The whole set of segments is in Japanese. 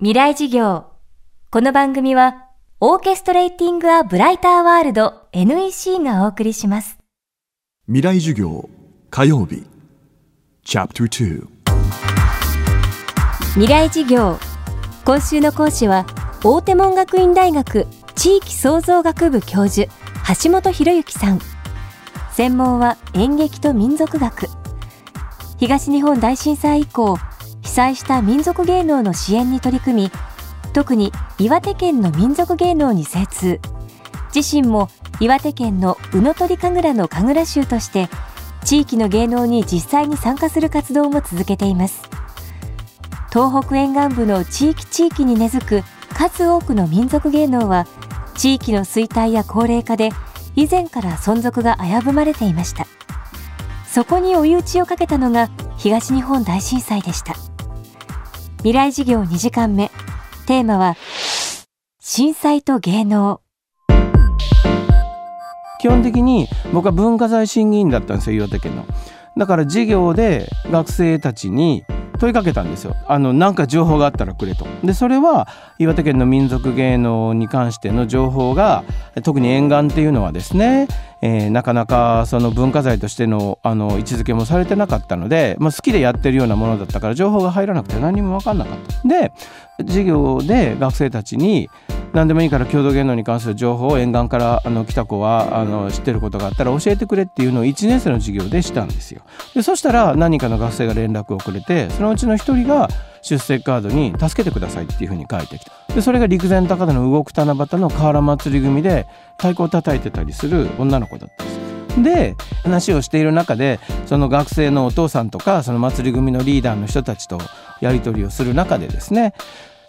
未来事業。この番組は、オーケストレーティング・ア・ブライター・ワールド NEC がお送りします。未来授業火曜日チャプター未来事業。今週の講師は、大手門学院大学地域創造学部教授、橋本博之さん。専門は演劇と民族学。東日本大震災以降、被災した民族芸能の支援に取り組み特に岩手県の民族芸能に精通。自身も岩手県の宇野鳥神楽の神楽衆として地域の芸能に実際に参加する活動も続けています。東北沿岸部の地域地域に根付く数多くの民族芸能は地域の衰退や高齢化で以前から存続が危ぶまれていました。そこに追い打ちをかけたのが東日本大震災でした。未来事業2時間目テーマは震災と芸能基本的に僕は文化財審議員だったんですよ岩手県の。だから授業で学生たちに問いかけたんですよ。あのなんか情報があったらくれと。でそれは岩手県の民族芸能に関しての情報が特に沿岸っていうのはですね、えーなかなかその文化財としてのあの位置づけもされてなかったので、まあ、好きでやってるようなものだったから情報が入らなくて何も分かんなかった。で授業で学生たちに何でもいいから郷土芸能に関する情報を沿岸からあの来た子はあの知ってることがあったら教えてくれっていうのを1年生の授業でしたんですよ。でそしたら何かの学生が連絡をくれてそのうちの1人が出席カードに「助けてください」っていうふうに書いてきた。でそれが陸前高田の動く七夕の河原祭り組で太鼓を叩いてたりする女の子だったんです。で話をしている中でその学生のお父さんとかその祭り組のリーダーの人たちとやり取りをする中でですね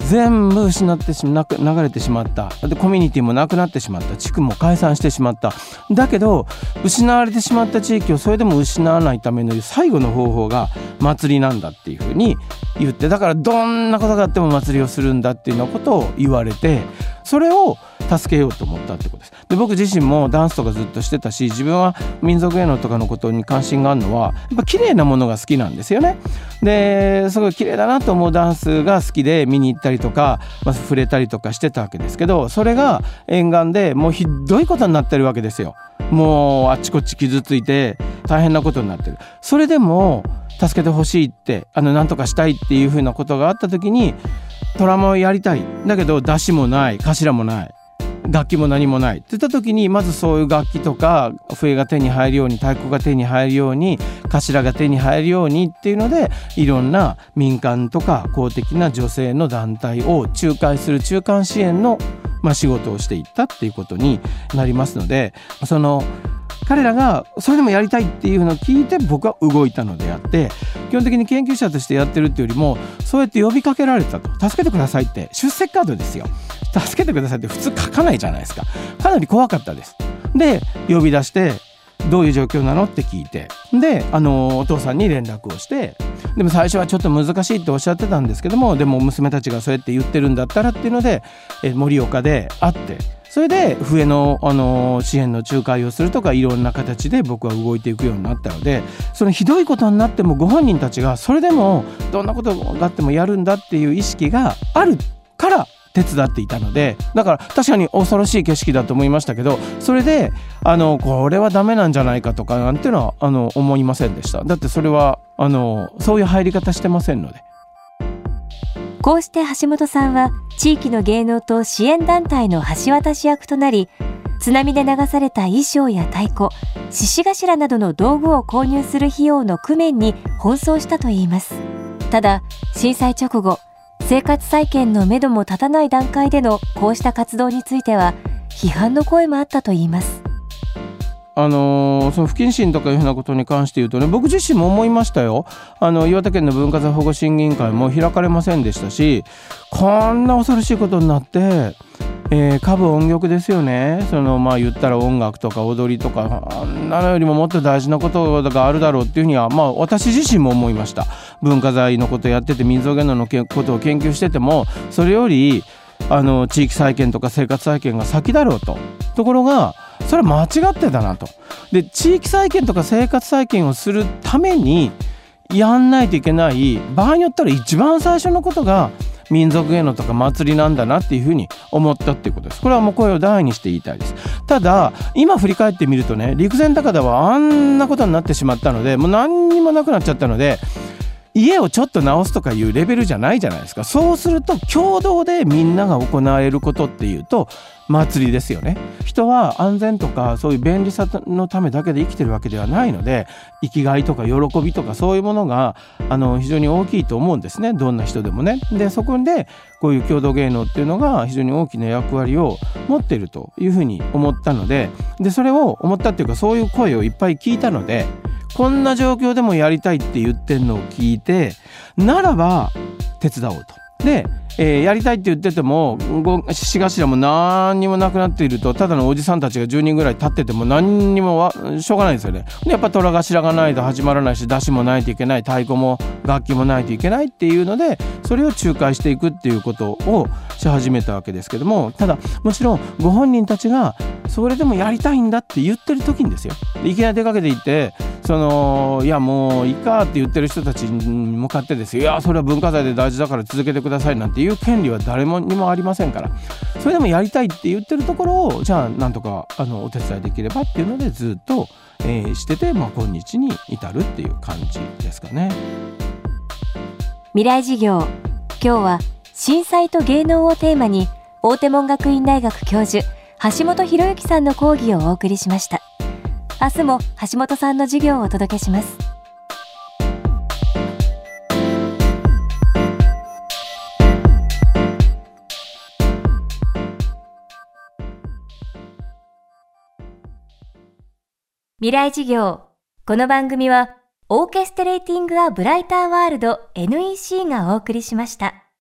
全部失ってしま流れてしまった。でコミュニティもなくなってしまった。地区も解散してしまった。だけど失われてしまった地域をそれでも失わないための最後の方法が祭りなんだっていうふうに言ってだからどんなことがあっても祭りをするんだっていうようなことを言われてそれを助けようと思ったってことです。で僕自身もダンスとかずっとしてたし自分は民族芸能とかのことに関心があるのはやっぱ綺麗なものが好きなんですよね。ですごい綺麗だなと思うダンスが好きで見に行ったりとか、まあ、触れたりとかしてたわけですけどそれが沿岸でもうひどいことになってるわけですよ。もうあっちこっち傷ついて大変なことになってる。それでも助けてほしいってあの何とかしたいっていうふうなことがあった時にドラマをやりたいだけど出しもない頭もない楽器も何もない。って言った時にまずそういう楽器とか笛が手に入るように太鼓が手に入るように頭が手に入るようにっていうのでいろんな民間とか公的な女性の団体を仲介する中間支援の、まあ、仕事をしていったっていうことになりますのでその彼らがそれでもやりたいっていうのを聞いて僕は動いたのであって基本的に研究者としてやってるっていうよりもそうやって呼びかけられたと。助けてくださいって。出席カードですよ。助けてくださいって普通書かないじゃないですか。かなり怖かったです。で呼び出してどういう状況なのって聞いて。であのお父さんに連絡をして。でも最初はちょっと難しいっておっしゃってたんですけどもでも娘たちがそうやって言ってるんだったらっていうので盛岡で会って。それで笛の、あの支援の仲介をするとかいろんな形で僕は動いていくようになったのでそのひどいことになってもご本人たちがそれでもどんなことがあってもやるんだっていう意識があるから手伝っていたのでだから確かに恐ろしい景色だと思いましたけどそれであのこれはダメなんじゃないかとかなんていうのはあの思いませんでしただってそれはあのそういう入り方してませんので。こうして橋本さんは地域の芸能と支援団体の橋渡し役となり津波で流された衣装や太鼓獅子頭などの道具を購入する費用の工面に奔走したといいますただ震災直後生活再建のめども立たない段階でのこうした活動については批判の声もあったといいます。あのーその不謹慎とかいうふうなことに関して言うとね僕自身も思いましたよ。あの岩手県の文化財保護審議委員会も開かれませんでしたしこんな恐ろしいことになって、えー、株音曲ですよね。そのまあ言ったら音楽とか踊りとかあんなのよりももっと大事なことがあるだろうっていうふうにはまあ私自身も思いました。文化財のことやってて民族芸能のことを研究しててもそれよりあの地域再建とか生活再建が先だろうと。ところがそれは間違ってたなと。で地域再建とか生活再建をするためにやんないといけない場合によったら一番最初のことが民族芸能とか祭りなんだなっていうふうに思ったっていうことです。これはもう声を大にして言いたいです。ただ今振り返ってみるとね陸前高田はあんなことになってしまったのでもう何にもなくなっちゃったので家をちょっと直すとかいうレベルじゃないじゃないですか。そうすると共同でみんなが行えることっていうと祭りですよね。人は安全とかそういう便利さのためだけで生きてるわけではないので生きがいとか喜びとかそういうものがあの非常に大きいと思うんですね。どんな人でもね。でそこでこういう共同芸能っていうのが非常に大きな役割を持っているというふうに思ったのででそれを思ったっていうかそういう声をいっぱい聞いたのでこんな状況でもやりたいって言ってんのを聞いてならば手伝おうと。で、えー、やりたいって言っててもし頭も何にもなくなっているとただのおじさんたちが10人ぐらい立ってても何にもしょうがないんですよね。でやっぱ虎頭がないと始まらないし出汁もないといけない太鼓も楽器もないといけないっていうのでそれを仲介していくっていうことをし始めたわけですけどもただもちろんご本人たちがそれでもやりたいんだって言ってる時にですよいきなり出かけていってそのいやもういいかって言ってる人たちに向かってですよ。いやそれは文化財で大事だから続けてくださいなんていう権利は誰もにもありませんから。それでもやりたいって言ってるところをじゃあなんとかあのお手伝いできればっていうのでずっと、えー、してて、まあ、今日に至るっていう感じですかね。未来事業。今日は震災と芸能をテーマに大手門学院大学教授橋本博之さんの講義をお送りしました。明日も橋本さんの授業をお届けします未来事業この番組はオーケストレーティング・ア・ブライター・ワールド NEC がお送りしました。